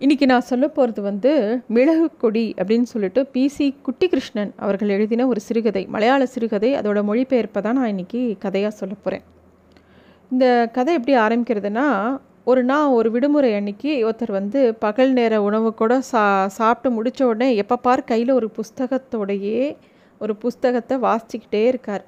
இன்றைக்கி நான் சொல்ல போகிறது வந்து மிளகு கொடி அப்படின்னு சொல்லிட்டு பிசி குட்டி கிருஷ்ணன் அவர்கள் எழுதின ஒரு சிறுகதை மலையாள சிறுகதை. அதோட மொழிபெயர்ப்பை தான் நான் இன்றைக்கி கதையாக சொல்ல போகிறேன் இந்த கதை எப்படி ஆரம்பிக்கிறதுனா ஒரு நாள் ஒரு விடுமுறை அன்னைக்கு ஒருத்தர் வந்து பகல் நேர உணவு கூட சா சாப்பிட்டு முடித்த உடனே எப்போ பார் கையில் ஒரு புஸ்தகத்தோடையே ஒரு புஸ்தகத்தை வாசிச்சுக்கிட்டே இருக்கார்.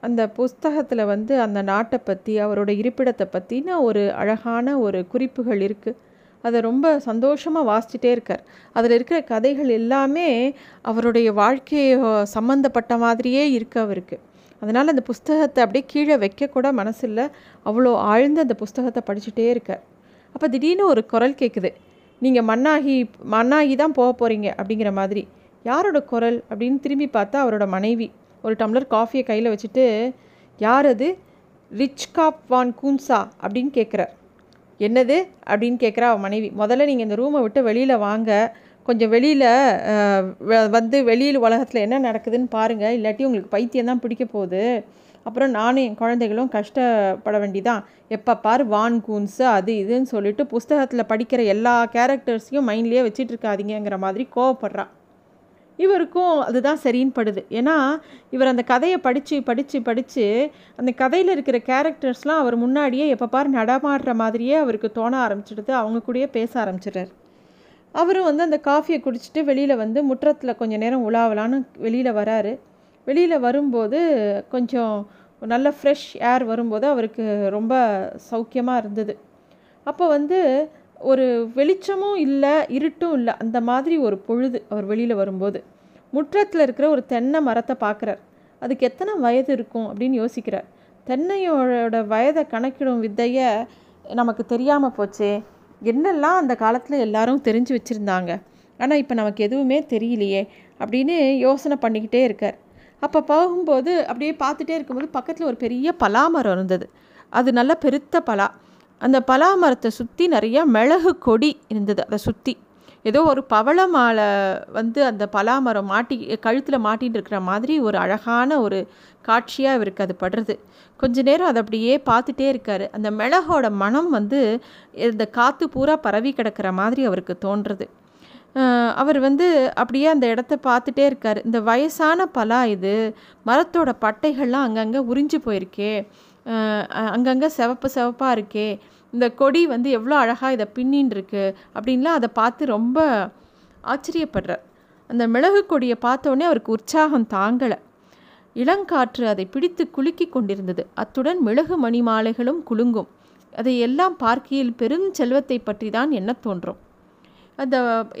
அந்த புஸ்தகத்தில் வந்து அந்த நாட்டை பற்றி அவரோட இருப்பிடத்தை பற்றின ஒரு அழகான ஒரு குறிப்புகள் இருக்குது அதை ரொம்ப சந்தோஷமாக வாசிச்சுட்டே இருக்கார். அதில் இருக்கிற கதைகள் எல்லாமே அவருடைய வாழ்க்கையை சம்மந்தப்பட்ட மாதிரியே இருக்கு அவருக்கு. அதனால் அந்த புஸ்தகத்தை அப்படியே கீழே வைக்கக்கூட மனசில்லை. அவ்வளோ ஆழ்ந்து அந்த புஸ்தகத்தை படிச்சுட்டே இருக்கார். அப்போ திடீர்னு ஒரு குரல் கேட்குது நீங்கள் மண்ணாகி மண்ணாகி தான் போக போகிறீங்க அப்படிங்கிற மாதிரி. யாரோட குரல்? அப்படின்னு திரும்பி பார்த்தா அவரோட மனைவி. ஒரு டம்ளர் காஃபியை கையில் வச்சுட்டு யார் அது? ரிச் காப் வான் கூன்சா அப்படின்னு கேட்குறார் என்னது அப்படின்னு கேட்குறா அவன் மனைவி. முதல்ல நீங்கள் இந்த ரூமை விட்டு வெளியில் வாங்க. கொஞ்சம் வெளியில் வந்து வெளியில் உலகத்தில் என்ன நடக்குதுன்னு பாருங்கள் இல்லாட்டி உங்களுக்கு பைத்தியம் தான் பிடிக்க போகுது. அப்புறம் நானும் என் குழந்தைகளும் கஷ்டப்பட வேண்டிதான். எப்போ பார் வான் கூன்ஸு அது இதுன்னு சொல்லிட்டு புஸ்தகத்தில் படிக்கிற எல்லா கேரக்டர்ஸையும் மைண்ட்லேயே வச்சிட்டு மாதிரி கோவப்படுறான் இவருக்கும் அதுதான் சரின்னு படுது ஏன்னா இவர் அந்த கதையை படித்து படித்து படித்து அந்த கதையில் இருக்கிற கேரக்டர்ஸ்லாம் அவர் முன்னாடியே எப்போ பார் நடமாடுற மாதிரியே அவருக்கு தோண ஆரம்பிச்சிடுது. அவங்க கூடயே பேச ஆரம்பிச்சிடுறார். அவரும் வந்து அந்த காஃபியை குடிச்சிட்டு வெளியில் வந்து முற்றத்தில் கொஞ்சம் நேரம் உலாவலான்னு வெளியில் வராரு. வெளியில் வரும்போது கொஞ்சம் நல்ல ஃப்ரெஷ் ஏர் வரும்போது அவருக்கு ரொம்ப சௌக்கியமாக இருந்தது. அப்போ வந்து ஒரு வெளிச்சமும் இல்லை இருட்டும் இல்லை அந்த மாதிரி ஒரு பொழுது அவர் வெளியில் வரும்போது. முற்றத்தில் இருக்கிற ஒரு தென்னை மரத்தை பார்க்குறார். அதுக்கு எத்தனை வயது இருக்கும் அப்படின்னு யோசிக்கிறார். தென்னையோட வயதை கணக்கிடும் வித்தையை நமக்கு தெரியாமல் போச்சே. என்னெல்லாம் அந்த காலத்தில் எல்லாரும் தெரிஞ்சு வச்சுருந்தாங்க. ஆனால் இப்போ நமக்கு எதுவுமே தெரியலையே அப்படின்னு யோசனை பண்ணிக்கிட்டே இருக்கார். அப்போ போகும்போது அப்படியே பார்த்துட்டே இருக்கும்போது பக்கத்தில் ஒரு பெரிய பலாமரம் இருந்தது. அது நல்ல பெருத்த பலா. அந்த பலா மரத்தை சுற்றி நிறையா மிளகு கொடி இருந்தது அதை சுற்றி ஏதோ ஒரு பவள மாலை வந்து அந்த பலாமரம் மாட்டி கழுத்தில் மாட்டின்னு இருக்கிற மாதிரி ஒரு அழகான ஒரு காட்சியாக இவருக்கு அது படுறது. கொஞ்ச நேரம் அதை அப்படியே பார்த்துட்டே இருக்கார். அந்த மிளகோட மனம் வந்து இந்த காற்று பூரா பரவி கிடக்கிற மாதிரி அவருக்கு தோன்றுறது அவர் வந்து அப்படியே அந்த இடத்த பார்த்துட்டே இருக்கார். இந்த வயசான பலா இது மரத்தோட பட்டைகள்லாம் அங்கங்கே உறிஞ்சு போயிருக்கே. அங்கங்கே சிவப்பு சிவப்பாக இருக்கே. இந்த கொடி வந்து எவ்வளோ அழகாக இதை பின்னின்னு இருக்கு அப்படின்லாம் அதை பார்த்து ரொம்ப ஆச்சரியப்படுறார் அந்த மிளகு கொடியை பார்த்தோன்னே அவருக்கு உற்சாகம் தாங்கலை. இளங்காற்று அதை பிடித்து குலுக்கி கொண்டிருந்தது. அத்துடன் மிளகு மணி மாலைகளும் குலுங்கும். அதை எல்லாம் பார்க்கையில் பெரும் செல்வத்தை பற்றி தான் என்ன தோன்றும். அந்த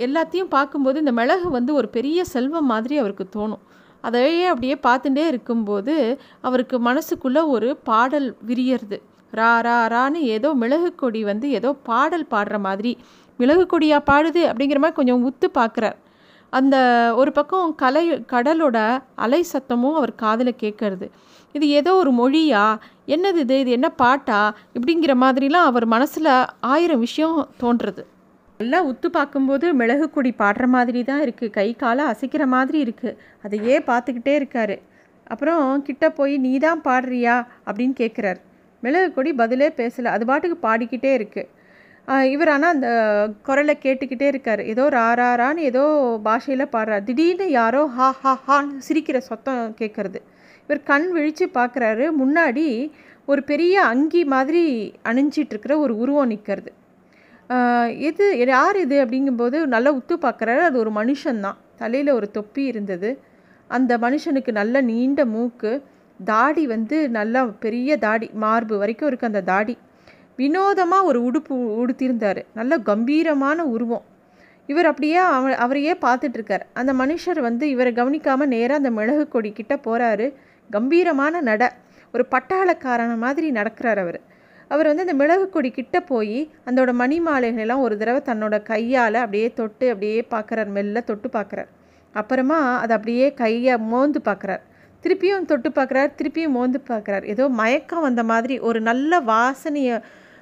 எல்லாத்தையும் பார்க்கும்போது இந்த மிளகு வந்து ஒரு பெரிய செல்வம் மாதிரி அவருக்கு தோணும். அதையே அப்படியே பார்த்துட்டே இருக்கும்போது அவருக்கு மனசுக்குள்ளே ஒரு பாடல் விரியறது. ரா ரா ரான்னு ஏதோ மிளகு கொடி வந்து ஏதோ பாடல் பாடுற மாதிரி மிளகு கொடியாக பாடுது அப்படிங்கிற மாதிரி கொஞ்சம் உத்து பார்க்குறார். அந்த ஒரு பக்கம் கலை கடலோட அலை சத்தமும் அவர் காதில் கேட்கறது. இது ஏதோ ஒரு மொழியா? என்னது இது? இது என்ன பாட்டா? இப்படிங்கிற மாதிரிலாம் அவர் மனசில் ஆயிரம் விஷயம் தோன்றுறது. நல்லா உத்து பார்க்கும்போது மிளகு கொடி பாடுற மாதிரி தான் இருக்குது கை காலை அசைக்கிற மாதிரி இருக்குது அதையே பார்த்துக்கிட்டே இருக்காரு. அப்புறம் கிட்ட போய் நீ தான் பாடுறியா? அப்படின்னு கேட்குறாரு மிளகு கொடி பதிலே பேசலை. அது பாட்டுக்கு பாடிக்கிட்டே இருக்குது இவர் ஆனால் அந்த குரலை கேட்டுக்கிட்டே இருக்கார். ஏதோ ராராரான்னு ஏதோ பாஷையில் பாடுறார். திடீர்னு யாரோ ஹா ஹா ஹான்னு சிரிக்கிற சத்தம் கேட்குறது இவர் கண் விழித்து பார்க்குறாரு முன்னாடி ஒரு பெரிய அங்கி மாதிரி அணிஞ்சிட்ருக்கிற ஒரு உருவம் நிற்கிறது இது யார் இது அப்படிங்கும்போது நல்லா உத்து பார்க்குறாரு. அது ஒரு மனுஷன்தான் தலையில் ஒரு தொப்பி இருந்தது. அந்த மனுஷனுக்கு நல்ல நீண்ட மூக்கு. தாடி வந்து நல்லா பெரிய தாடி மார்பு வரைக்கும் இருக்குது அந்த தாடி. வினோதமாக ஒரு உடுப்பு உடுத்திருந்தார். நல்ல கம்பீரமான உருவம். இவர் அப்படியே அவ அவரையே பார்த்துட்ருக்கார். அந்த மனுஷர் வந்து இவரை கவனிக்காமல் நேராக அந்த மிளகு கொடி கிட்டே போகிறாரு கம்பீரமான நட. ஒரு பட்டாளக்காரன மாதிரி நடக்கிறார் அவர். அவர் வந்து அந்த மிளகு கொடி கிட்ட போய் அதோட மணி மாலைகளெல்லாம் ஒரு தடவை தன்னோட கையால் அப்படியே தொட்டு அப்படியே பார்க்குறார் மெல்ல தொட்டு பார்க்குறார் அப்புறமா அதை அப்படியே கையை மோந்து பார்க்குறார் திருப்பியும் தொட்டு பார்க்குறார் திருப்பியும் மோந்து பார்க்குறார் ஏதோ மயக்கம் வந்த மாதிரி ஒரு நல்ல வாசனையை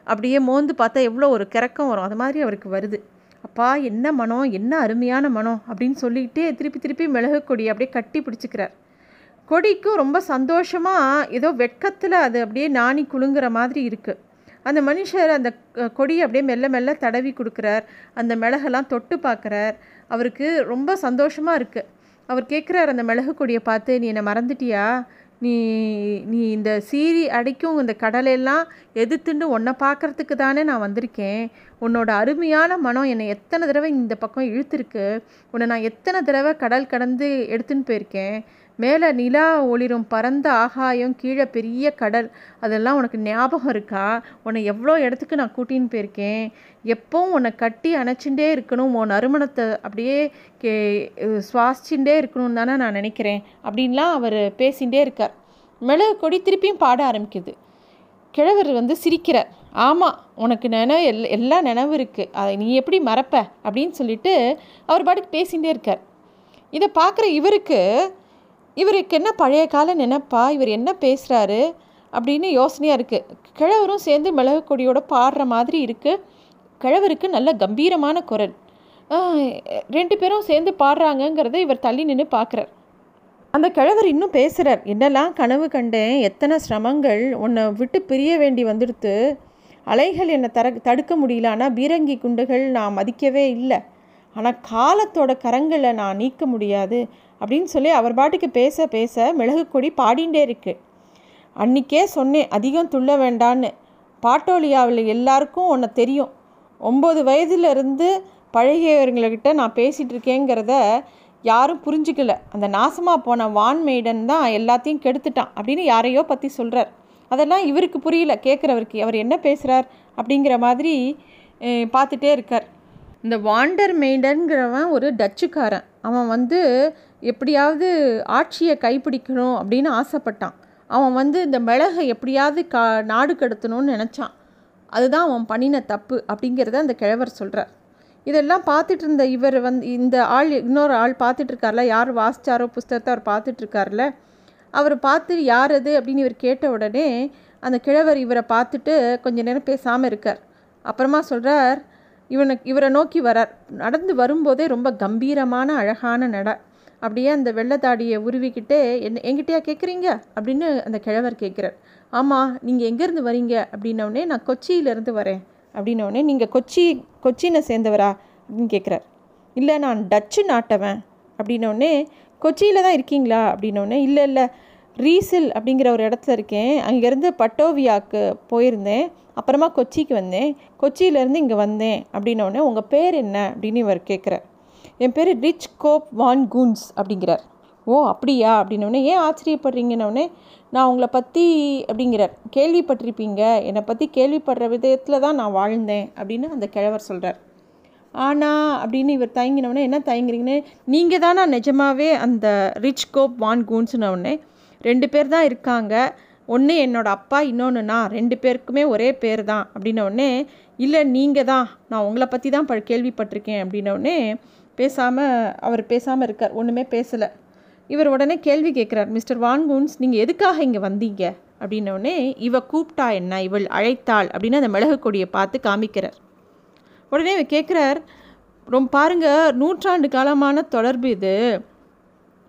அப்படியே மோந்து பார்த்தா எவ்வளோ ஒரு கிறக்கம் வரும். அது மாதிரி அவருக்கு வருது. அப்பா என்ன மனம் என்ன அருமையான மனம் அப்படின்னு சொல்லிக்கிட்டே திருப்பி திருப்பி மிளகு கொடி அப்படியே கட்டி பிடிச்சிக்கிறார். கொடிக்கும் ரொம்ப சந்தோஷமாக ஏதோ வெட்கத்தில் அது அப்படியே நாணி குலுங்குற மாதிரி இருக்குது அந்த மனுஷர் அந்த கொடியை அப்படியே மெல்ல மெல்ல தடவி கொடுக்குறார். அந்த மிளகெல்லாம் தொட்டு பார்க்குறார். அவருக்கு ரொம்ப சந்தோஷமாக இருக்குது அவர் கேட்குறார் அந்த மிளகு கொடியை பார்த்து நீ என்னை மறந்துட்டியா? நீ நீ இந்த சீரி அடைக்கும் இந்த கடலையெல்லாம் எதிர்த்துண்டு உன்னை பார்க்குறதுக்கு தானே நான் வந்திருக்கேன். உன்னோட அருமையான மனம் என்னை எத்தனை தடவை இந்த பக்கம் இழுத்துருக்கு. உன்னை நான் எத்தனை தடவை கடல் கடந்து எடுத்துன்னு போயிருக்கேன். மேலே நிலா ஒளிரும் பரந்த ஆகாயம் கீழே பெரிய கடல். அதெல்லாம் உனக்கு ஞாபகம் இருக்கா? உன்னை எவ்வளோ இடத்துக்கு நான் கூட்டின்னு போயிருக்கேன்? எப்போவும் உன்னை கட்டி அணைச்சுட்டே இருக்கணும் உன் நறுமணத்தை அப்படியே கே சுவாசிச்சுட்டே இருக்கணும்னு தானே நான் நினைக்கிறேன் அப்படின்லாம் அவர் பேசிகிட்டே இருக்கார். மிளகு கொடி திருப்பியும் பாட ஆரம்பிக்குது. கிழவர் வந்து சிரிக்கிறார். ஆமாம் உனக்கு நினைவு எல் எல்லா நினைவு இருக்குது அதை நீ எப்படி மறப்ப? அப்படின்னு சொல்லிட்டு அவர் பாட்டுக்கு பேசிகிட்டே இருக்கார். இதை பார்க்குற இவருக்கு இவருக்கு என்ன பழைய கால நினப்பா? இவர் என்ன பேசுகிறாரு அப்படின்னு யோசனையாக இருக்குது கிழவரும் சேர்ந்து மிளகு கொடியோட பாடுற மாதிரி இருக்குது கிழவருக்கு நல்ல கம்பீரமான குரல். ரெண்டு பேரும் சேர்ந்து பாடுறாங்கங்கிறத இவர் தள்ளி நின்று பார்க்குறார் அந்த கிழவர் இன்னும் பேசுகிறார் என்னெல்லாம் கனவு கண்டேன்? எத்தனை சிரமங்கள்? உன்னை விட்டு பிரிய வேண்டி வந்துடுத்து. அலைகள் என்னை தர தடுக்க முடியல. ஆனால் பீரங்கி குண்டுகள் நான் மதிக்கவே இல்லை. ஆனால் காலத்தோட கரங்களை நான் நீக்க முடியாது. அப்படின்னு சொல்லி அவர் பாட்டுக்கு பேச பேச மிளகு கொடி பாடிண்டே இருக்கு. அன்றைக்கே சொன்னேன் அதிகம் துள்ள வேண்டான்னு. பாட்டோலியாவில் எல்லாருக்கும் உன்னை தெரியும். ஒம்பது வயதுலேருந்து பழகியவர்கள்கிட்ட நான் பேசிகிட்டு இருக்கேங்கிறத யாரும் புரிஞ்சுக்கல. அந்த நாசமாக போன வான் மெய்டன் தான் எல்லாத்தையும் கெடுத்துட்டான் அப்படின்னு யாரையோ பற்றி சொல்கிறார் அதெல்லாம் இவருக்கு புரியல. கேட்குறவருக்கு அவர் என்ன பேசுகிறார் அப்படிங்கிற மாதிரி பார்த்துட்டே இருக்கார். இந்த வாண்டர் மெய்டன்கிறவன் ஒரு டச்சுக்காரன். அவன் வந்து எப்படியாவது ஆட்சியை கைப்பிடிக்கணும் அப்படின்னு ஆசைப்பட்டான். அவன் வந்து இந்த மிளகை எப்படியாவது கா நாடு கடத்தணும்னு நினச்சான். அதுதான் அவன் பண்ணின தப்பு அப்படிங்கிறத அந்த கிழவர் சொல்கிறார் இதெல்லாம் பார்த்துட்டு இருந்த இவர் வந்து இந்த ஆள் இன்னொரு ஆள் பார்த்துட்ருக்கார்ல யார் வாசிச்சாரோ புஸ்தகத்தை அவர் பார்த்துட்ருக்கார்ல அவர் பார்த்து யார் அது அப்படின்னு இவர் கேட்ட உடனே அந்த கிழவர் இவரை பார்த்துட்டு கொஞ்ச நேரம் பேசாமல் இருக்கார். அப்புறமா சொல்கிறார் இவனுக்கு இவரை நோக்கி வரார். நடந்து வரும்போதே ரொம்ப கம்பீரமான அழகான நட அப்படியே அந்த வெள்ளத்தாடியை உருவிக்கிட்டே என்ன எங்கிட்டயா கேட்குறீங்க அப்படின்னு அந்த கிழவர் கேட்குறார். ஆமாம் நீங்கள் எங்கேருந்து வரீங்க? அப்படின்னோடனே நான் கொச்சியிலேருந்து வரேன். அப்படின்னோடனே நீங்கள் கொச்சி கொச்சினை சேர்ந்தவரா? அப்படின்னு கேட்குறார். இல்லை நான் டச்சு நாட்டவன். அப்படின்னோடனே கொச்சியில் தான் இருக்கீங்களா? அப்படின்னோடனே இல்லை இல்லை. ரீசில் அப்படிங்கிற ஒரு இடத்துல இருக்கேன். அங்கேருந்து பட்டோவியாவுக்கு போயிருந்தேன். அப்புறமா கொச்சிக்கு வந்தேன். கொச்சியிலேருந்து இங்கே வந்தேன். அப்படின்னோடனே உங்கள் பேர் என்ன? அப்படின்னு இவர் கேட்குறார். என் பேர் ரிச் கோப் வான் கூன்ஸ் அப்படிங்கிறார். ஓ அப்படியா? அப்படின்னோடனே ஏன் ஆச்சரியப்படுறீங்கன்னொடனே நான் உங்களை பற்றி அப்படிங்கிறார். கேள்விப்பட்டிருப்பீங்க. என்னை பற்றி கேள்விப்படுற விதத்தில் தான் நான் வாழ்ந்தேன் அப்படின்னு அந்த கிழவர் சொல்கிறார் ஆனால் அப்படின்னு இவர் தயங்கினவுடனே என்ன தயங்குறீங்கன்னு நீங்கள் தாண்ணா நிஜமாகவே அந்த ரிச் கோப் வான் கூன்ஸ்னவுடனே ரெண்டு பேர் தான் இருக்காங்க. ஒன்று என்னோடய அப்பா இன்னொன்று நான். ரெண்டு பேருக்குமே ஒரே பேர் தான். அப்படின்னோடனே இல்லை நீங்கள் தான். நான் உங்களை பற்றி தான் ப கேள்விப்பட்டிருக்கேன். அப்படின்னோடனே பேசாமல் அவர் பேசாமல் இருக்கார். ஒன்றுமே பேசலை. இவர் உடனே கேள்வி கேட்குறார் மிஸ்டர் வான்கூன்ஸ் நீங்கள் எதுக்காக இங்கே வந்தீங்க? அப்படின்னோடனே இவ கூப்பிட்டா என்ன? இவள் அழைத்தாள்? அப்படின்னு அந்த மிளகு கொடியை பார்த்து காமிக்கிறார். உடனே இவர் கேட்குறார் ரொம்ப பாருங்கள் நூற்றாண்டு காலமான தொடர்பு இது.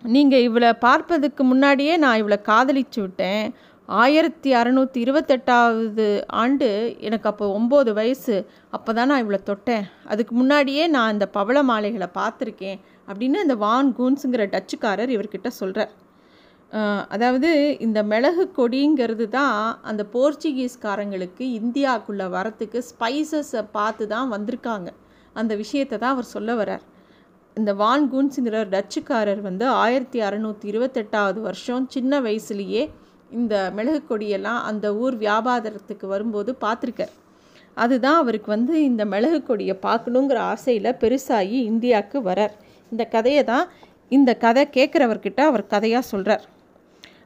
நீங்கள் இவளை பார்ப்பதுக்கு முன்னாடியே நான் இவளை காதலிச்சு விட்டேன். ஆயிரத்தி அறநூற்றி இருபத்தெட்டாவது ஆண்டு எனக்கு அப்போ ஒம்பது வயசு. அப்போ தான் நான் இவ்வளோ தொட்டேன். அதுக்கு முன்னாடியே நான் இந்த பவள மாலைகளை பார்த்துருக்கேன் அப்படின்னு அந்த வான் கூன்ஸுங்கிற டச்சுக்காரர் இவர்கிட்ட சொல்கிறார் அதாவது இந்த மிளகு கொடிங்கிறது தான் அந்த போர்ச்சுகீஸ்காரங்களுக்கு இந்தியாவுக்குள்ளே வரத்துக்கு ஸ்பைசஸை பார்த்து தான் வந்திருக்காங்க. அந்த விஷயத்தை தான் அவர் சொல்ல வரார் இந்த வான் கூன்ஸுங்கிற டச்சுக்காரர் வந்து ஆயிரத்தி அறநூற்றி இருபத்தெட்டாவது வருஷம் சின்ன வயசுலேயே இந்த மிளகு கொடியெல்லாம் அந்த ஊர் வியாபாரத்துக்கு வரும்போது பார்த்துருக்கார். அதுதான் அவருக்கு வந்து இந்த மிளகு கொடியை பார்க்கணுங்கிற ஆசையில் பெருசாகி இந்தியாவுக்கு வரார். இந்த கதையை தான் இந்த கதை கேட்குறவர்கிட்ட அவர் கதையாக சொல்கிறார்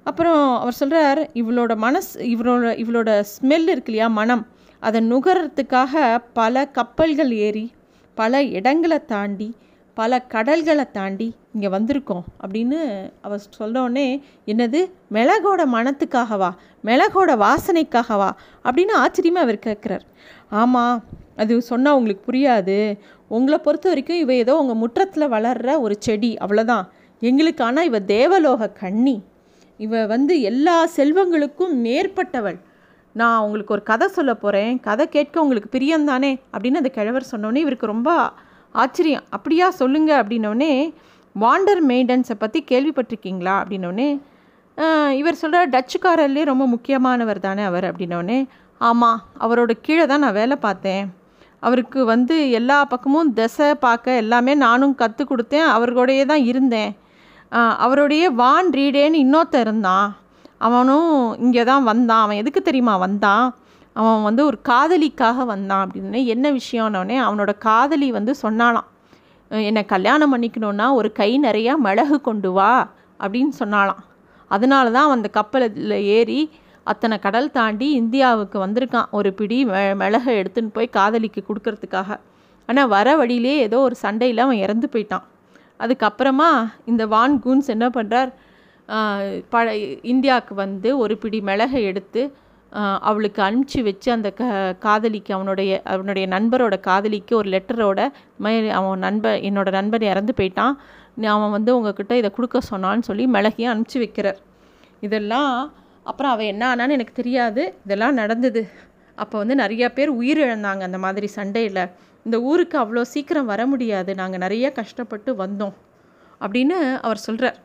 அப்புறம் அவர் சொல்கிறார் இவளோட மனசு இவளோட இவளோட ஸ்மெல் இருக்கு இல்லையா மனம். அதை நுகர்றதுக்காக பல கப்பல்கள் ஏறி பல இடங்களை தாண்டி பல கடல்களை தாண்டி இங்கே வந்திருக்கோம் அப்படின்னு அவர் சொன்னோடனே என்னது? மிளகோட மனத்துக்காகவா மிளகோட வாசனைக்காகவா அப்படின்னு ஆச்சரியமாக அவர் கேட்குறார் ஆமாம் அது சொன்னால் உங்களுக்கு புரியாது. உங்களை பொறுத்த வரைக்கும் இவ ஏதோ உங்கள் முற்றத்தில் வளர்கிற ஒரு செடி அவ்வளோதான் எங்களுக்கான இவ தேவலோக கண்ணி இவ வந்து எல்லா செல்வங்களுக்கும் மேற்பட்டவள். நான் உங்களுக்கு ஒரு கதை சொல்ல போகிறேன் கதை கேட்க உங்களுக்கு பிரியம் தானே? அப்படின்னு அந்த கிழவர் சொன்னோடனே இவருக்கு ரொம்ப ஆச்சரியம். அப்படியா சொல்லுங்க அப்படின்னோடனே வாண்டர் மெயின்டன்ஸை பற்றி கேள்விப்பட்டிருக்கீங்களா? அப்படின்னோடனே இவர் சொல்கிற டச்சுக்காரர்லேயே ரொம்ப முக்கியமானவர் தானே அவர் அப்படின்னோடனே ஆமாம் அவரோட கீழே தான் நான் வேலை பார்த்தேன். அவருக்கு வந்து எல்லா பக்கமும் திசை பார்க்க எல்லாமே நானும் கற்றுக் கொடுத்தேன். அவர்களோடையே தான் இருந்தேன். அவருடைய வான் ரீடேன்னு இன்னொருத்த இருந்தான். அவனும் இங்கே தான் வந்தான். அவன் எதுக்கு தெரியுமா வந்தான்? அவன் வந்து ஒரு காதலிக்காக வந்தான் அப்படின்னு என்ன விஷயம்னோடனே அவனோட காதலி வந்து சொன்னாலாம் என்னை கல்யாணம் பண்ணிக்கணுன்னா ஒரு கை நிறையா மிளகு கொண்டு வா அப்படின்னு சொன்னாலாம் அதனால தான் அந்த கப்பலில் ஏறி அத்தனை கடல் தாண்டி இந்தியாவுக்கு வந்திருக்கான். ஒரு பிடி மெ மிளகை எடுத்துன்னு போய் காதலிக்கு கொடுக்கறதுக்காக. ஆனால் வர வழியிலே ஏதோ ஒரு சண்டையில் அவன் இறந்து போயிட்டான். அதுக்கப்புறமா இந்த வான் கூன்ஸ் என்ன பண்ணுறார் பழ இந்தியாவுக்கு வந்து ஒரு பிடி மிளகை எடுத்து அவளுக்கு அனுப்பிச்சி வச்சு அந்த க காதலிக்கு அவனுடைய அவனுடைய நண்பரோட காதலிக்கு ஒரு லெட்டரோட மாதிரி அவன் நண்பன் என்னோட நண்பன் இறந்து போயிட்டான். அவன் வந்து உங்ககிட்ட இதை கொடுக்க சொன்னான்னு சொல்லி மிளகையும் அனுப்பிச்சி வைக்கிறார். இதெல்லாம் அப்புறம் அவள் என்ன ஆனான்னு எனக்கு தெரியாது. இதெல்லாம் நடந்தது. அப்போ வந்து நிறையா பேர் உயிரிழந்தாங்க அந்த மாதிரி சண்டையில். இந்த ஊருக்கு அவ்வளோ சீக்கிரம் வர முடியாது. நாங்கள் நிறைய கஷ்டப்பட்டு வந்தோம். அப்படின்னு அவர் சொல்கிறார்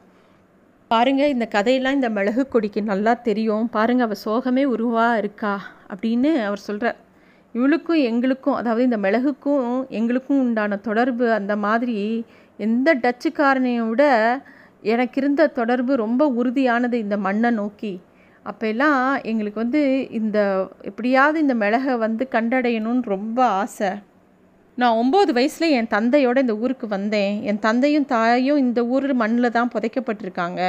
பாருங்கள் இந்த கதையெல்லாம் இந்த மிளகு கொடிக்கு நல்லா தெரியும். பாருங்கள் அவள் சோகமே உருவாக இருக்கா அப்படின்னு அவர் சொல்கிறார் இவளுக்கும் எங்களுக்கும் அதாவது இந்த மிளகுக்கும் எங்களுக்கும் உண்டான தொடர்பு அந்த மாதிரி எந்த டச்சுக்காரனையும் விட எனக்கு இருந்த தொடர்பு ரொம்ப உறுதியானது இந்த மண்ணை நோக்கி. அப்போல்லாம் எங்களுக்கு வந்து இந்த எப்படியாவது இந்த மிளகை வந்து கண்டடையணும்னு ரொம்ப ஆசை. நான் ஒம்பது வயசில் என் தந்தையோட இந்த ஊருக்கு வந்தேன். என் தந்தையும் தாயும் இந்த ஊர் மண்ணில் தான் புதைக்கப்பட்டிருக்காங்க.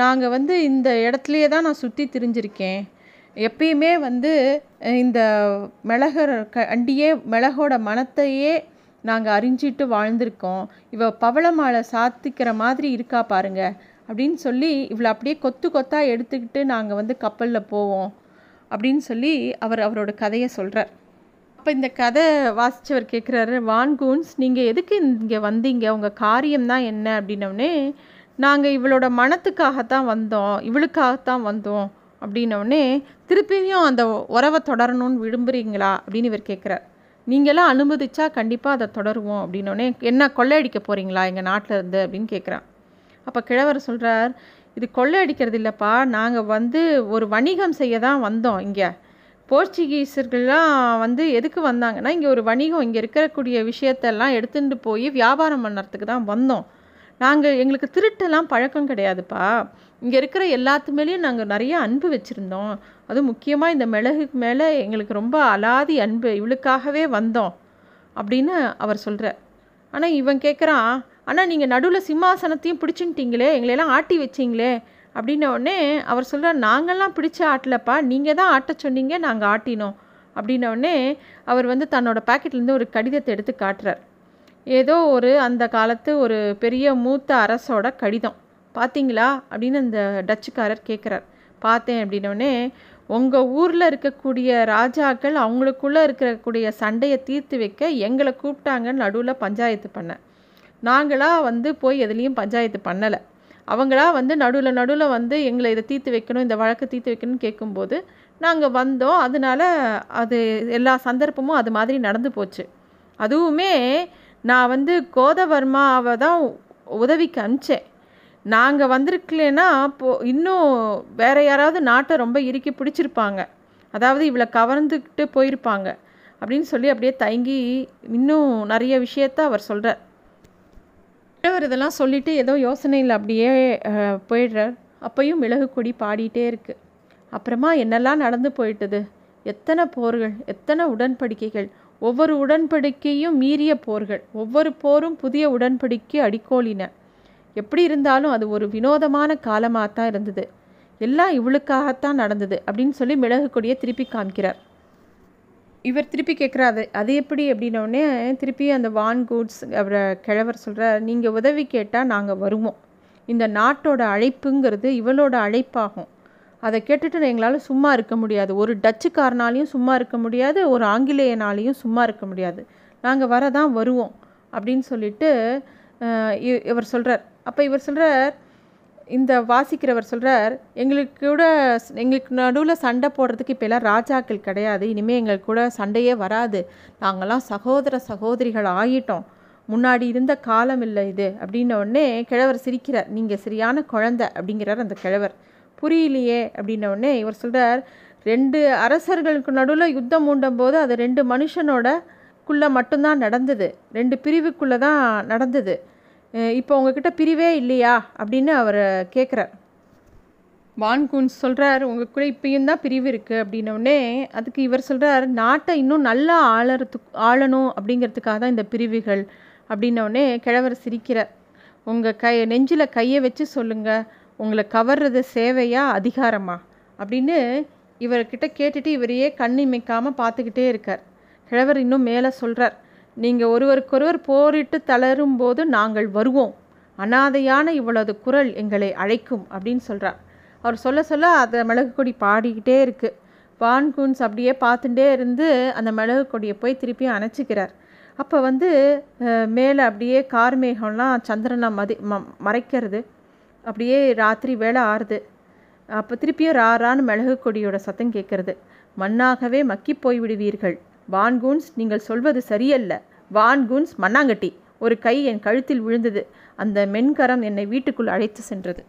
நாங்கள் வந்து இந்த இடத்துலையே தான் நான் சுற்றி திரிஞ்சிருக்கேன். எப்பயுமே வந்து இந்த மிளகர் அண்டியே மிளகோட மனத்தையே நாங்கள் அறிஞ்சிட்டு வாழ்ந்திருக்கோம். இவ பவள மாலை சாத்திக்கிற மாதிரி இருக்கா பாருங்க அப்படின்னு சொல்லி இவளை அப்படியே கொத்து கொத்தாக எடுத்துக்கிட்டு நாங்கள் வந்து கப்பலில் போவோம் அப்படின்னு சொல்லி அவர் அவரோட கதையை சொல்கிறார் அப்போ இந்த கதை வாசித்தவர் கேட்குறாரு வான்கூன்ஸ் நீங்கள் எதுக்கு இங்கே வந்தீங்க? உங்கள் காரியம் தான் என்ன? அப்படின்னோடனே நாங்கள் இவளோட மனத்துக்காகத்தான் வந்தோம் இவளுக்காகத்தான் வந்தோம். அப்படின்னோடனே திருப்பியும் அந்த உறவை தொடரணும்னு விரும்புகிறீங்களா அப்படின்னு இவர் கேட்குறார் நீங்களாம் அனுமதிச்சா கண்டிப்பாக அதை தொடருவோம். அப்படின்னோடனே என்ன கொள்ளையடிக்க போகிறீங்களா எங்கள் நாட்டில் இருந்து? அப்படின்னு கேட்குறான் அப்போ கிழவர் சொல்கிறார் இது கொள்ளையடிக்கிறது இல்லைப்பா நாங்கள் வந்து ஒரு வணிகம் செய்ய தான் வந்தோம் இங்கே. போர்ச்சுகீஸர்கள்லாம் வந்து எதுக்கு வந்தாங்கன்னா இங்கே ஒரு வணிகம் இங்கே இருக்கக்கூடிய விஷயத்தெல்லாம் எடுத்துகிட்டு போய் வியாபாரம் பண்ணுறதுக்கு தான் வந்தோம். நாங்கள் எங்களுக்கு திருட்டெல்லாம் பழக்கம் கிடையாதுப்பா. இங்கே இருக்கிற எல்லாத்து மேலேயும் நாங்கள் நிறைய அன்பு வச்சுருந்தோம். அதுவும் முக்கியமாக இந்த மிளகுக்கு மேலே எங்களுக்கு ரொம்ப அலாதி அன்பு இவளுக்காகவே வந்தோம் அப்படின்னு அவர் சொல்கிறார் ஆனால் இவன் கேட்குறான் ஆனால் நீங்கள் நடுவில் சிம்மாசனத்தையும் பிடிச்சுன்ட்டீங்களே எங்களையெல்லாம் ஆட்டி வச்சிங்களே அப்படின்ன உடனே அவர் சொல்கிறார் நாங்கள்லாம் பிடிச்ச ஆட்டலப்பா நீங்கள் தான் ஆட்ட சொன்னீங்க நாங்கள் ஆட்டினோம். அப்படின்னோடனே அவர் வந்து தன்னோட பாக்கெட்லேருந்து ஒரு கடிதத்தை எடுத்து காட்டுறார். ஏதோ ஒரு அந்த காலத்து ஒரு பெரிய மூத்த அரசோட கடிதம். பார்த்தீங்களா அப்படின்னு அந்த டச்சுக்காரர் கேட்குறார் பார்த்தேன் அப்படின்னோடனே உங்கள் ஊரில் இருக்கக்கூடிய ராஜாக்கள் அவங்களுக்குள்ளே இருக்கக்கூடிய சண்டையை தீர்த்து வைக்க எங்களை கூப்பிட்டாங்கன்னு நடுவில் பஞ்சாயத்து பண்ண நாங்களாக வந்து போய் எதுலேயும் பஞ்சாயத்து பண்ணலை. அவங்களா வந்து நடுவில் நடுவில் வந்து எங்களை இதை தீர்த்து வைக்கணும் இந்த வழக்கை தீர்த்து வைக்கணும்னு கேட்கும்போது நாங்கள் வந்தோம். அதனால அது எல்லா சந்தர்ப்பமும் அது மாதிரி நடந்து போச்சு. அதுவுமே நான் வந்து கோதவர்மாவை தான் உதவிக்கு அனுப்பிச்சேன். நாங்கள் வந்திருக்கலன்னா போ இன்னும் வேற யாராவது நாட்டை ரொம்ப இறுக்கி பிடிச்சிருப்பாங்க. அதாவது இவளை கவர்ந்துக்கிட்டு போயிருப்பாங்க. அப்படின்னு சொல்லி அப்படியே தயங்கி இன்னும் நிறைய விஷயத்த அவர் சொல்கிறார் அவர் இதெல்லாம் சொல்லிவிட்டு ஏதோ யோசனையில் அப்படியே போயிடுறார். அப்பையும் மிளகு கொடி பாடிட்டே இருக்குது அப்புறமா என்னெல்லாம் நடந்து போயிட்டது? எத்தனை போர்கள் எத்தனை உடன்படிக்கைகள்? ஒவ்வொரு உடன்படிக்கையும் மீறிய போர்கள். ஒவ்வொரு போரும் புதிய உடன்படிக்கை அடிக்கோலின எப்படி இருந்தாலும் அது ஒரு வினோதமான காலமாக தான் இருந்தது. எல்லாம் இவளுக்காகத்தான் நடந்தது அப்படின்னு சொல்லி மிளகு கொடியை திருப்பி காமிக்கிறார். இவர் திருப்பி கேட்குறாரு அது எப்படி? அப்படின்னோடனே திருப்பி அந்த வான் கூட்ஸ் அவரை கிழவர் சொல்கிறார் நீங்கள் உதவி கேட்டால் நாங்கள் வருவோம். இந்த நாட்டோட அழைப்புங்கிறது இவளோட அழைப்பாகும். அதை கேட்டுட்டு எங்களால் சும்மா இருக்க முடியாது. ஒரு டச்சுக்காரனாலையும் சும்மா இருக்க முடியாது ஒரு ஆங்கிலேயனாலையும் சும்மா இருக்க முடியாது. நாங்கள் வர தான் வருவோம். அப்படின்னு சொல்லிட்டு இவர் சொல்கிறார் அப்போ இவர் சொல்கிறார் இந்த வாசிக்கிறவர் சொல்கிறார் எங்களுக்கு கூட எங்களுக்கு நடுவில் சண்டை போடுறதுக்கு இப்போல்லாம் ராஜாக்கள் கிடையாது இனிமேல் எங்களுக்கு கூட சண்டையே வராது. நாங்கள்லாம் சகோதர சகோதரிகள் ஆகிட்டோம் முன்னாடி இருந்த காலம் இல்லை இது. அப்படின்ன உடனே கிழவர் சிரிக்கிறார். நீங்கள் சரியான குழந்தை அப்படிங்கிறார் அந்த கிழவர். புரியலையே அப்படின்ன உடனே இவர் சொல்கிறார் ரெண்டு அரசர்களுக்கு நடுவில் யுத்தம் மூண்டும் போது அது ரெண்டு மனுஷனோட குள்ளே மட்டும்தான் நடந்தது. ரெண்டு பிரிவுக்குள்ளே தான் நடந்தது. இப்போ உங்ககிட்ட பிரிவே இல்லையா அப்படின்னு அவர் கேட்குறார் வான்கூன்ஸ் சொல்கிறார் கூட இப்பயும் தான் பிரிவு இருக்குது அப்படின்னோடனே அதுக்கு இவர் சொல்கிறார் நாட்டை இன்னும் நல்லா ஆளறதுக்கு ஆளணும் அப்படிங்கிறதுக்காக தான் இந்த பிரிவுகள் அப்படின்னோடனே கிழவர் சிரிக்கிறார். உங்கள் கை நெஞ்சில் கையை வச்சு சொல்லுங்கள் உங்களை கவர்றது சேவையா அதிகாரமா? அப்படின்னு இவர்கிட்ட கேட்டுட்டு இவரையே கண் இமைக்காமல் பார்த்துக்கிட்டே இருக்கார். கிழவர் இன்னும் மேலே சொல்கிறார் நீங்கள் ஒருவருக்கொருவர் போரிட்டு தளரும் போது நாங்கள் வருவோம். அனாதையான இவ்வளவு குரல் எங்களை அழைக்கும் அப்படின்னு சொல்கிறார் அவர் சொல்ல சொல்ல அந்த மிளகு கொடி பாடிக்கிட்டே இருக்குது வான்கூன்ஸ் அப்படியே பார்த்துட்டே இருந்து அந்த மிளகு கொடியை போய் திருப்பி அணைச்சிக்கிறார். அப்போ வந்து மேலே அப்படியே கார்மேகம்லாம் சந்திரனை மதி ம மறைக்கிறது. அப்படியே ராத்திரி வேலை ஆறுது. அப்போ திருப்பியும் ராரான்னு மிளகு கொடியோட சத்தம் கேட்கறது. மண்ணாகவே மக்கி போய் விடுவீர்கள் வான்கூன்ஸ் நீங்கள் சொல்வது சரியல்ல. வான்கூன்ஸ் மண்ணாங்கட்டி. ஒரு கை என் கழுத்தில் விழுந்தது. அந்த மென்கரம் என்னை வீட்டுக்குள் அழைத்து சென்றது.